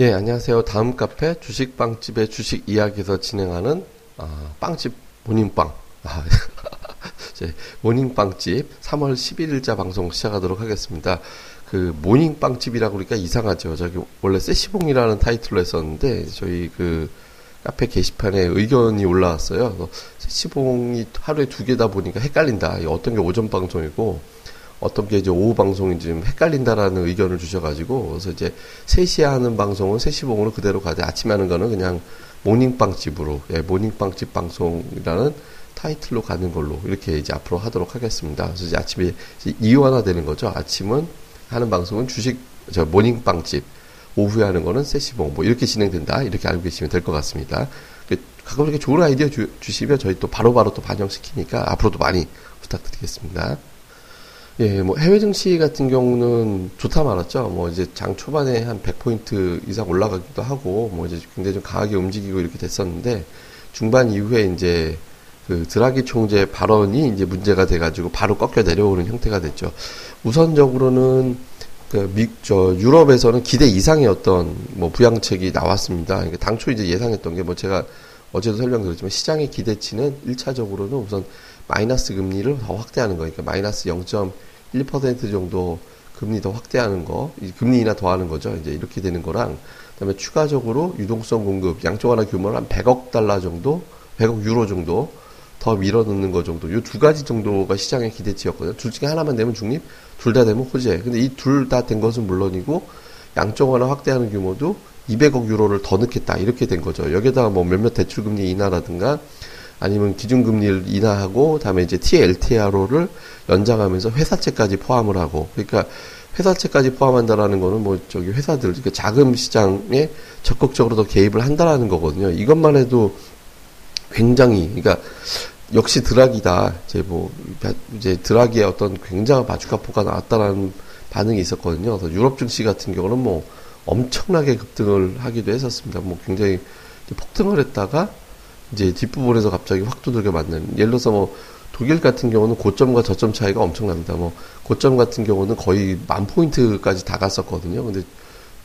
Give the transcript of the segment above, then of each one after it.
예, 안녕하세요. 다음 카페 주식빵집의 주식 이야기에서 진행하는 아, 빵집 모닝빵. 아, 모닝빵집 3월 11일자 방송 시작하도록 하겠습니다. 그 모닝빵집이라고 그러니까 이상하죠. 저기 원래 세시봉이라는 타이틀로 했었는데 저희 그 카페 게시판에 의견이 올라왔어요. 세시봉이 하루에 두 개다 보니까 헷갈린다. 어떤 게 오전 방송이고 어떤 게 이제 오후 방송인지 좀 헷갈린다라는 의견을 주셔가지고 그래서 이제 3시에 하는 방송은 3시 봉으로 그대로 가되 아침에 하는 거는 그냥 모닝빵집으로 예, 모닝빵집 방송이라는 타이틀로 가는 걸로 이렇게 이제 앞으로 하도록 하겠습니다. 그래서 이제 아침에 이완화 되는 거죠. 아침은 하는 방송은 주식 저 모닝빵집 오후에 하는 거는 세시봉 뭐 이렇게 진행된다 이렇게 알고 계시면 될 것 같습니다. 그 가끔 이렇게 좋은 아이디어 주, 시면 저희 또 바로바로 바로 또 반영시키니까 앞으로도 많이 부탁드리겠습니다. 예, 뭐 해외 증시 같은 경우는 좋다 말았죠. 뭐 이제 장 초반에 한 100포인트 이상 올라가기도 하고 뭐 이제 굉장히 좀 강하게 움직이고 이렇게 됐었는데 중반 이후에 이제 그 드라기 총재 발언이 이제 문제가 돼가지고 바로 꺾여 내려오는 형태가 됐죠. 우선적으로는 그 미, 저 유럽에서는 기대 이상의 어떤 뭐 부양책이 나왔습니다. 그러니까 당초 이제 예상했던 게 뭐 제가 어제도 설명드렸지만 시장의 기대치는 1차적으로는 우선 마이너스 금리를 더 확대하는 거니까 마이너스 0. 1% 정도 금리 더 확대하는 거, 금리 인하 더 하는 거죠. 이제 이렇게 되는 거랑, 그 다음에 추가적으로 유동성 공급, 양쪽 하나 규모를 한 100억 달러 정도, 100억 유로 정도 더 밀어넣는 거 정도. 요 두 가지 정도가 시장의 기대치였거든요. 둘 중에 하나만 되면 중립, 둘 다 되면 호재. 근데 이 둘 다 된 것은 물론이고, 양쪽 하나 확대하는 규모도 200억 유로를 더 넣겠다. 이렇게 된 거죠. 여기다가 뭐 몇몇 대출금리 인하라든가, 아니면 기준금리를 인하하고 다음에 이제 TLTRO를 연장하면서 회사채까지 포함을 하고 그러니까 회사채까지 포함한다라는 거는 뭐 저기 회사들 그러니까 자금 시장에 적극적으로 더 개입을 한다라는 거거든요. 이것만 해도 굉장히 그러니까 역시 드라기다. 이제 뭐 이제 드라기의 어떤 굉장한 바주카포가 나왔다라는 반응이 있었거든요. 그래서 유럽 증시 같은 경우는 뭐 엄청나게 급등을 하기도 했었습니다. 뭐 굉장히 폭등을 했다가 이제 뒷부분에서 갑자기 확 두들겨 맞는 예를 들어서 뭐 독일 같은 경우는 고점과 저점 차이가 엄청납니다. 뭐 고점 같은 경우는 거의 만 포인트까지 다 갔었거든요. 근데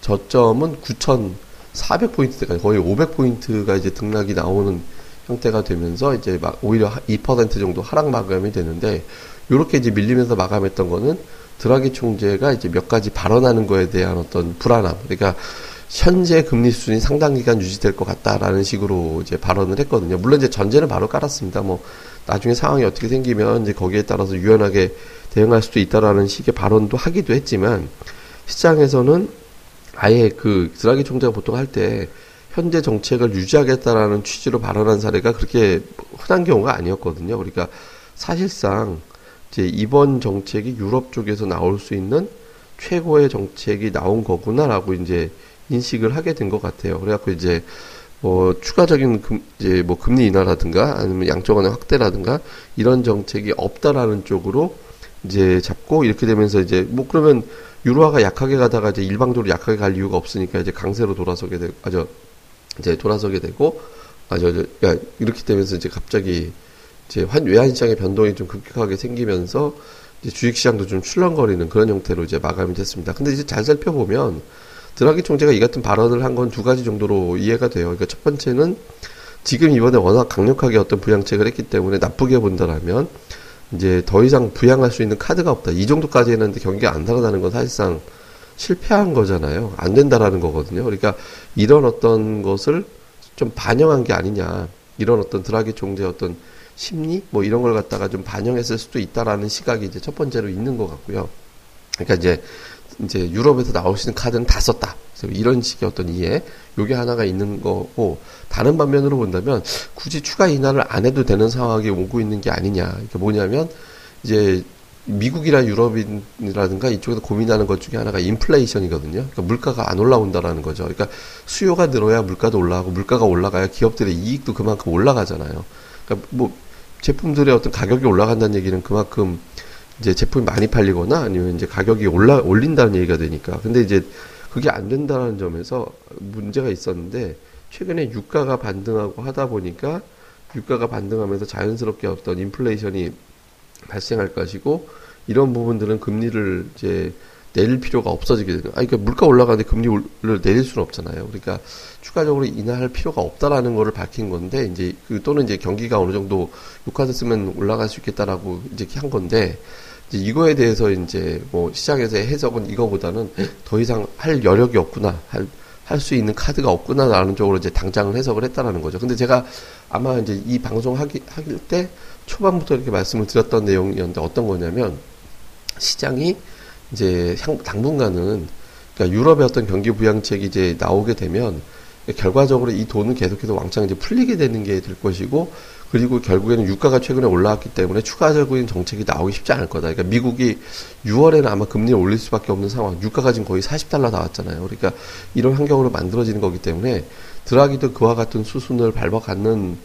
저점은 9,400 포인트까지 거의 500 포인트가 이제 등락이 나오는 형태가 되면서 이제 막 오히려 2% 정도 하락 마감이 되는데 이렇게 이제 밀리면서 마감했던 거는 드라기 총재가 이제 몇 가지 발언하는 거에 대한 어떤 불안함. 그러니까 현재 금리 수준이 상당 기간 유지될 것 같다라는 식으로 이제 발언을 했거든요. 물론 이제 전제는 바로 깔았습니다. 뭐 나중에 상황이 어떻게 생기면 이제 거기에 따라서 유연하게 대응할 수도 있다라는 식의 발언도 하기도 했지만 시장에서는 아예 그 드라기 총재가 보통 할 때 현재 정책을 유지하겠다라는 취지로 발언한 사례가 그렇게 흔한 경우가 아니었거든요. 그러니까 사실상 이제 이번 정책이 유럽 쪽에서 나올 수 있는 최고의 정책이 나온 거구나라고 이제 인식을 하게 된 것 같아요. 그래갖고 이제 뭐 추가적인 금, 이제 뭐 금리 인하라든가 아니면 양적 완화 확대라든가 이런 정책이 없다라는 쪽으로 이제 잡고 이렇게 되면서 이제 뭐 그러면 유로화가 약하게 가다가 이제 일방적으로 약하게 갈 이유가 없으니까 이제 강세로 돌아서게 되고 아저 이제 돌아서게 되고 아저 저, 야, 이렇게 되면서 이제 갑자기 이제 환 외환 시장의 변동이 좀 급격하게 생기면서 이제 주식 시장도 좀 출렁거리는 그런 형태로 이제 마감이 됐습니다. 근데 이제 잘 살펴보면 드라기 총재가 이 같은 발언을 한 건 두 가지 정도로 이해가 돼요. 그러니까 첫 번째는 지금 이번에 워낙 강력하게 어떤 부양책을 했기 때문에 나쁘게 본다라면 이제 더 이상 부양할 수 있는 카드가 없다. 이 정도까지 했는데 경기가 안 살아나는 건 사실상 실패한 거잖아요. 안 된다라는 거거든요. 그러니까 이런 어떤 것을 좀 반영한 게 아니냐. 이런 어떤 드라기 총재 어떤 심리 뭐 이런 걸 갖다가 좀 반영했을 수도 있다라는 시각이 이제 첫 번째로 있는 것 같고요. 그러니까 이제 이제 유럽에서 나올 수 있는 카드는 다 썼다. 이런 식의 어떤 이해, 요게 하나가 있는 거고, 다른 반면으로 본다면, 굳이 추가 인하를 안 해도 되는 상황이 오고 있는 게 아니냐. 이게 뭐냐면, 이제, 미국이나 유럽이라든가 이쪽에서 고민하는 것 중에 하나가 인플레이션이거든요. 그러니까 물가가 안 올라온다라는 거죠. 그러니까 수요가 늘어야 물가도 올라가고, 물가가 올라가야 기업들의 이익도 그만큼 올라가잖아요. 그러니까 뭐, 제품들의 어떤 가격이 올라간다는 얘기는 그만큼 이제 제품이 많이 팔리거나 아니면 이제 가격이 올라 올린다는 얘기가 되니까 근데 이제 그게 안 된다는 점에서 문제가 있었는데 최근에 유가가 반등하고 하다 보니까 유가가 반등하면서 자연스럽게 어떤 인플레이션이 발생할 것이고 이런 부분들은 금리를 이제 내릴 필요가 없어지게 되는. 아, 그러니까 물가 올라가는데 금리를 내릴 수는 없잖아요. 그러니까 추가적으로 인하할 필요가 없다라는 거를 밝힌 건데 이제 그 또는 이제 경기가 어느 정도 육화됐으면 올라갈 수 있겠다라고 이제 한 건데 이제 이거에 대해서 이제 뭐 시장에서의 해석은 이거보다는 더 이상 할 여력이 없구나 할 할 수 있는 카드가 없구나라는 쪽으로 이제 당장을 해석을 했다라는 거죠. 근데 제가 아마 이제 이 방송 하기 하길 때 초반부터 이렇게 말씀을 드렸던 내용이었는데 어떤 거냐면 시장이 이제 향, 당분간은 그러니까 유럽의 어떤 경기 부양책이 이제 나오게 되면 결과적으로 이 돈은 계속해서 왕창 이제 풀리게 되는 게 될 것이고 그리고 결국에는 유가가 최근에 올라왔기 때문에 추가적인 정책이 나오기 쉽지 않을 거다. 그러니까 미국이 6월에는 아마 금리를 올릴 수밖에 없는 상황. 유가가 지금 거의 40달러 나왔잖아요. 그러니까 이런 환경으로 만들어지는 거기 때문에 드라기도 그와 같은 수순을 밟아가는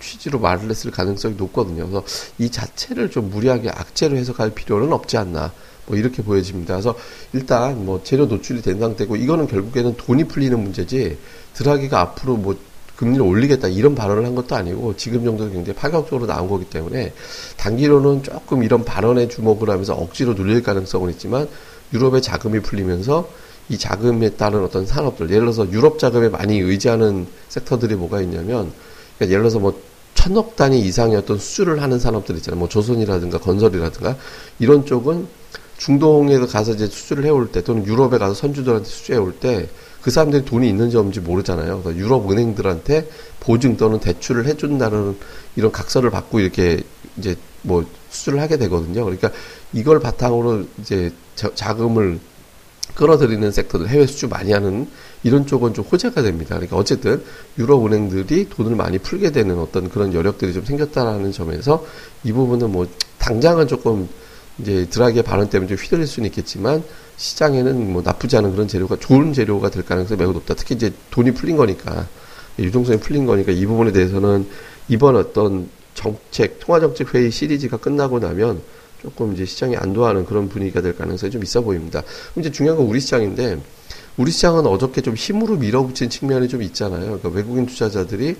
취지로 말을 했을 가능성이 높거든요. 그래서 이 자체를 좀 무리하게 악재로 해석할 필요는 없지 않나. 뭐 이렇게 보여집니다. 그래서 일단 뭐 재료 노출이 된 상태고 이거는 결국에는 돈이 풀리는 문제지 드라기가 앞으로 뭐 금리를 올리겠다 이런 발언을 한 것도 아니고 지금 정도는 굉장히 파격적으로 나온 거기 때문에 단기로는 조금 이런 발언에 주목을 하면서 억지로 눌릴 가능성은 있지만 유럽의 자금이 풀리면서 이 자금에 따른 어떤 산업들 예를 들어서 유럽 자금에 많이 의지하는 섹터들이 뭐가 있냐면 그러니까 예를 들어서 뭐 천억 단위 이상의 어떤 수주를 하는 산업들 있잖아요. 뭐 조선이라든가 건설이라든가 이런 쪽은 중동에서 가서 이제 수주를 해올 때 또는 유럽에 가서 선주들한테 수주해 올때 그 사람들이 돈이 있는지 없는지 모르잖아요. 그래서 유럽 은행들한테 보증 또는 대출을 해준다는 이런 각서를 받고 이렇게 이제 뭐 수주를 하게 되거든요. 그러니까 이걸 바탕으로 이제 자금을 끌어들이는 섹터들 해외 수주 많이 하는 이런 쪽은 좀 호재가 됩니다. 그러니까 어쨌든 유럽 은행들이 돈을 많이 풀게 되는 어떤 그런 여력들이 좀 생겼다라는 점에서 이 부분은 뭐 당장은 조금 이제 드라기의 발언 때문에 좀 휘둘릴 수는 있겠지만 시장에는 뭐 나쁘지 않은 그런 재료가 좋은 재료가 될 가능성이 매우 높다. 특히 이제 돈이 풀린 거니까 유동성이 풀린 거니까 이 부분에 대해서는 이번 어떤 정책 통화 정책 회의 시리즈가 끝나고 나면 조금 이제 시장이 안도하는 그런 분위기가 될 가능성이 좀 있어 보입니다. 이제 중요한 건 우리 시장인데 우리 시장은 어저께 좀 힘으로 밀어붙인 측면이 좀 있잖아요. 그러니까 외국인 투자자들이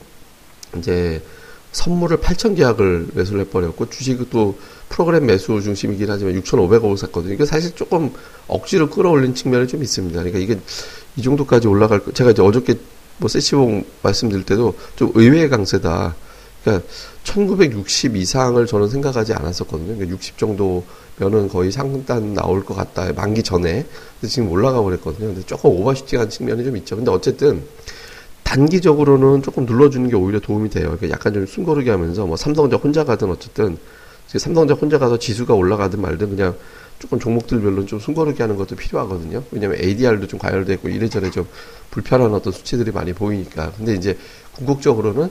이제 선물을 8천 계약을 매수를 해버렸고 주식도 프로그램 매수 중심이긴 하지만 6,500억을 샀거든요. 이게 사실 조금 억지로 끌어올린 측면이 좀 있습니다. 그러니까 이게 이 정도까지 올라갈 거, 제가 이제 어저께 뭐 세치봉 말씀드릴 때도 좀 의외의 강세다. 그러니까 1960 이상을 저는 생각하지 않았었거든요. 그러니까 60 정도면은 거의 상단 나올 것 같다. 만기 전에. 근데 지금 올라가 버렸거든요. 근데 조금 오버슈팅한 측면이 좀 있죠. 근데 어쨌든 단기적으로는 조금 눌러주는 게 오히려 도움이 돼요. 그러니까 약간 좀 숨고르게 하면서 뭐 삼성전자 혼자 가든 어쨌든 삼성전자 혼자 가서 지수가 올라가든 말든 그냥 조금 종목들별로 좀 숨고르게 하는 것도 필요하거든요. 왜냐면 ADR도 좀 과열되고 이래저래 좀 불편한 어떤 수치들이 많이 보이니까. 근데 이제 궁극적으로는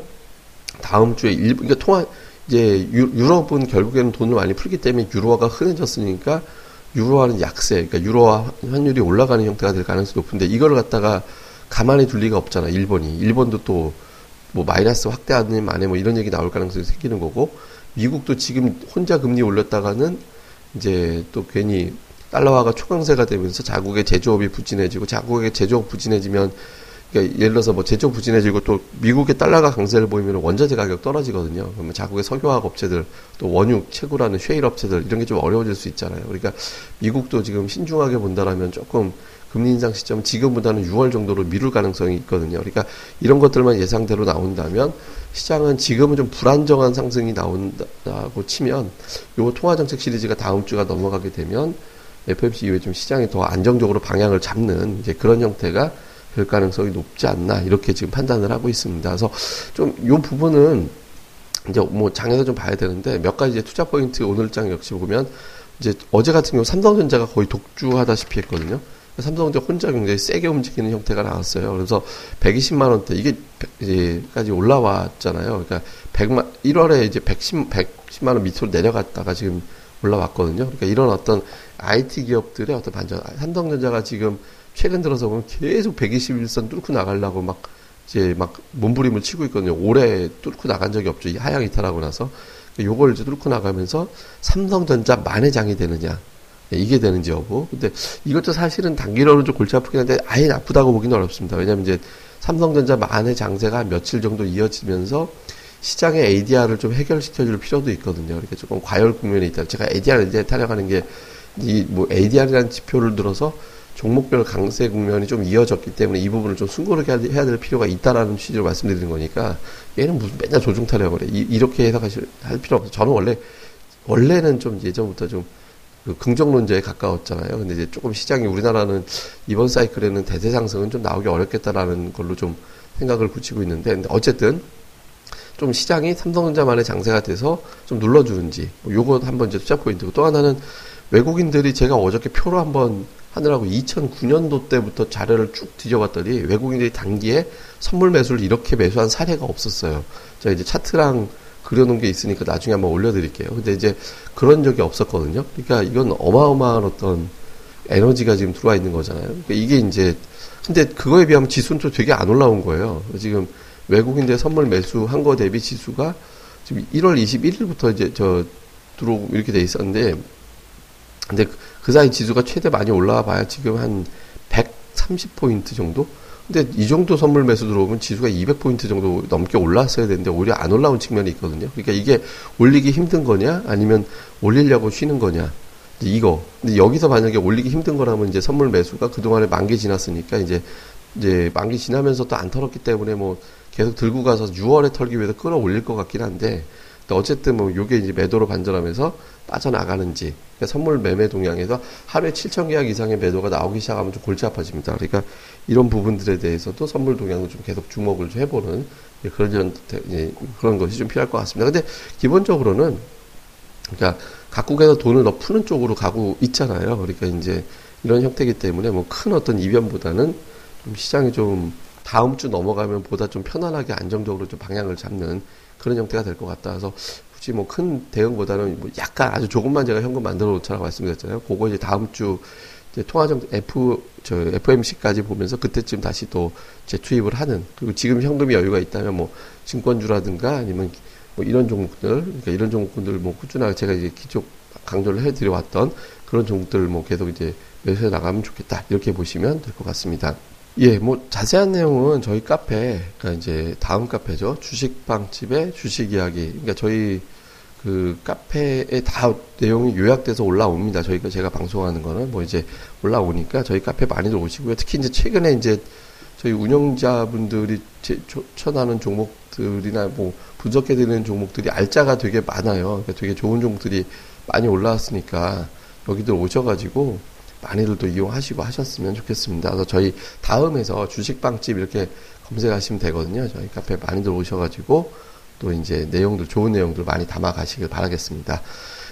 다음 주에 일, 그러니까 통화, 이제 유, 유럽은 결국에는 돈을 많이 풀기 때문에 유로화가 흔해졌으니까 유로화는 약세, 그러니까 유로화 환율이 올라가는 형태가 될 가능성이 높은데 이걸 갖다가 가만히 둘 리가 없잖아, 일본이. 일본도 또 뭐 마이너스 확대하는 만에 뭐 이런 얘기 나올 가능성이 생기는 거고 미국도 지금 혼자 금리 올렸다가는 이제 또 괜히 달러화가 초강세가 되면서 자국의 제조업이 부진해지고 자국의 제조업 부진해지면 그러니까 예를 들어서 뭐 제조업 부진해지고 또 미국의 달러가 강세를 보이면 원자재 가격 떨어지거든요. 그러면 자국의 석유화학 업체들 또 원유 채굴하는 쉐일 업체들 이런 게 좀 어려워질 수 있잖아요. 그러니까 미국도 지금 신중하게 본다라면 조금 금리 인상 시점은 지금보다는 6월 정도로 미룰 가능성이 있거든요. 그러니까 이런 것들만 예상대로 나온다면 시장은 지금은 좀 불안정한 상승이 나온다고 치면 요 통화 정책 시리즈가 다음 주가 넘어가게 되면 FMC 이후에 좀 시장이 더 안정적으로 방향을 잡는 이제 그런 형태가 될 가능성이 높지 않나 이렇게 지금 판단을 하고 있습니다. 그래서 좀 요 부분은 이제 뭐 장에서 좀 봐야 되는데 몇 가지 이제 투자 포인트 오늘 장 역시 보면 이제 어제 같은 경우 삼성전자가 거의 독주하다시피 했거든요. 삼성전자 혼자 굉장히 세게 움직이는 형태가 나왔어요. 그래서 120만 원대 이게 이제까지 올라왔잖아요. 그러니까 100만 1월에 이제 110 110만 원 밑으로 내려갔다가 지금 올라왔거든요. 그러니까 이런 어떤 IT 기업들의 어떤 반전 삼성전자가 지금 최근 들어서 보면 계속 121선 뚫고 나가려고 막 이제 막 몸부림을 치고 있거든요. 올해 뚫고 나간 적이 없죠. 이 하향 이탈하고 나서 요걸 이제 뚫고 나가면서 삼성전자 만회장이 되느냐 예, 이게 되는지 여부. 근데 이것도 사실은 단기로는 좀 골치 아프긴 한데 아예 나쁘다고 보기는 어렵습니다. 왜냐하면 이제 삼성전자 만의 장세가 며칠 정도 이어지면서 시장의 ADR을 좀 해결시켜 줄 필요도 있거든요. 이렇게 조금 과열 국면에 있다. 제가 ADR 이제 타령하는 게 이 뭐 ADR이라는 지표를 들어서 종목별 강세 국면이 좀 이어졌기 때문에 이 부분을 좀 순고를 해야 될 필요가 있다라는 취지로 말씀드리는 거니까 얘는 무슨 맨날 조중 타려고 그래. 이, 렇게 해석하실 할 필요 없어. 저는 원래 원래는 좀 예전부터 좀 그 긍정론자에 가까웠잖아요. 근데 이제 조금 시장이 우리나라는 이번 사이클에는 대세 상승은 좀 나오기 어렵겠다라는 걸로 좀 생각을 붙이고 있는데 어쨌든 좀 시장이 삼성전자만의 장세가 돼서 좀 눌러주는지 뭐 요거 한번 이제 투자 포인트고 또 하나는 외국인들이 제가 어저께 표로 한번 하느라고 2009년도 때부터 자료를 쭉 뒤져봤더니 외국인들이 단기에 선물 매수를 이렇게 매수한 사례가 없었어요. 제가 이제 차트랑 그려놓은 게 있으니까 나중에 한번 올려드릴게요. 근데 이제 그런 적이 없었거든요. 그러니까 이건 어마어마한 어떤 에너지가 지금 들어와 있는 거잖아요. 그러니까 이게 이제 근데 그거에 비하면 지수는 또 되게 안 올라온 거예요. 지금 외국인들 선물 매수한 거 대비 지수가 지금 1월 21일부터 이제 저 들어오고 이렇게 돼 있었는데 근데 그 사이 지수가 최대 많이 올라와 봐야 지금 한 130포인트 정도? 근데 이 정도 선물 매수 들어오면 지수가 200포인트 정도 넘게 올랐어야 되는데 오히려 안 올라온 측면이 있거든요. 그러니까 이게 올리기 힘든 거냐 아니면 올리려고 쉬는 거냐. 이거. 근데 여기서 만약에 올리기 힘든 거라면 이제 선물 매수가 그동안에 만기 지났으니까 이제 이제 만기 지나면서 또 안 털었기 때문에 뭐 계속 들고 가서 6월에 털기 위해서 끌어올릴 것 같긴 한데 어쨌든 뭐 요게 이제 매도로 반전하면서 빠져나가는지 그러니까 선물 매매 동향에서 하루에 7천 계약 이상의 매도가 나오기 시작하면 좀 골치 아파집니다. 그러니까 이런 부분들에 대해서도 선물 동향을 좀 계속 주목을 좀 해보는 그런 그런 것이 좀 필요할 것 같습니다. 근데 기본적으로는 그러니까 각국에서 돈을 더 푸는 쪽으로 가고 있잖아요. 그러니까 이제 이런 형태이기 때문에 뭐 큰 어떤 이변보다는 좀 시장이 좀 다음 주 넘어가면 보다 좀 편안하게 안정적으로 좀 방향을 잡는 그런 형태가 될 것 같다. 그래서 굳이 뭐 큰 대응보다는 뭐 약간 아주 조금만 제가 현금 만들어 놓자라고 말씀드렸잖아요. 그거 이제 다음 주 이제 통화정 F 저 FMC까지 보면서 그때쯤 다시 또 재투입을 하는 그리고 지금 현금이 여유가 있다면 뭐 증권주라든가 아니면 뭐 이런 종목들 그러니까 이런 종목들 뭐 꾸준하게 제가 이제 기존 강조를 해드려 왔던 그런 종목들 뭐 계속 이제 매수해 나가면 좋겠다 이렇게 보시면 될 것 같습니다. 예, 뭐 자세한 내용은 저희 카페, 그러니까 이제 다음 카페죠. 주식방집의 주식 이야기. 그러니까 저희 그 카페에 다 내용이 요약돼서 올라옵니다. 저희가 제가 방송하는 거는 뭐 이제 올라오니까 저희 카페 많이들 오시고요. 특히 이제 최근에 이제 저희 운영자분들이 추천하는 종목들이나 뭐 분석해 드리는 종목들이 알짜가 되게 많아요. 그러니까 되게 좋은 종목들이 많이 올라왔으니까 여기들 오셔가지고 많이들 도 이용하시고 하셨으면 좋겠습니다. 그래서 저희 다음에서 주식빵집 이렇게 검색하시면 되거든요. 저희 카페 많이들 오셔가지고 또 이제 내용들, 좋은 내용들 많이 담아 가시길 바라겠습니다.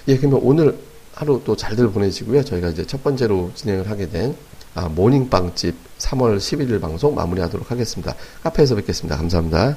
예, 그러면 오늘 하루 또 잘들 보내시고요. 저희가 이제 첫 번째로 진행을 하게 된 아, 모닝빵집 3월 11일 방송 마무리하도록 하겠습니다. 카페에서 뵙겠습니다. 감사합니다.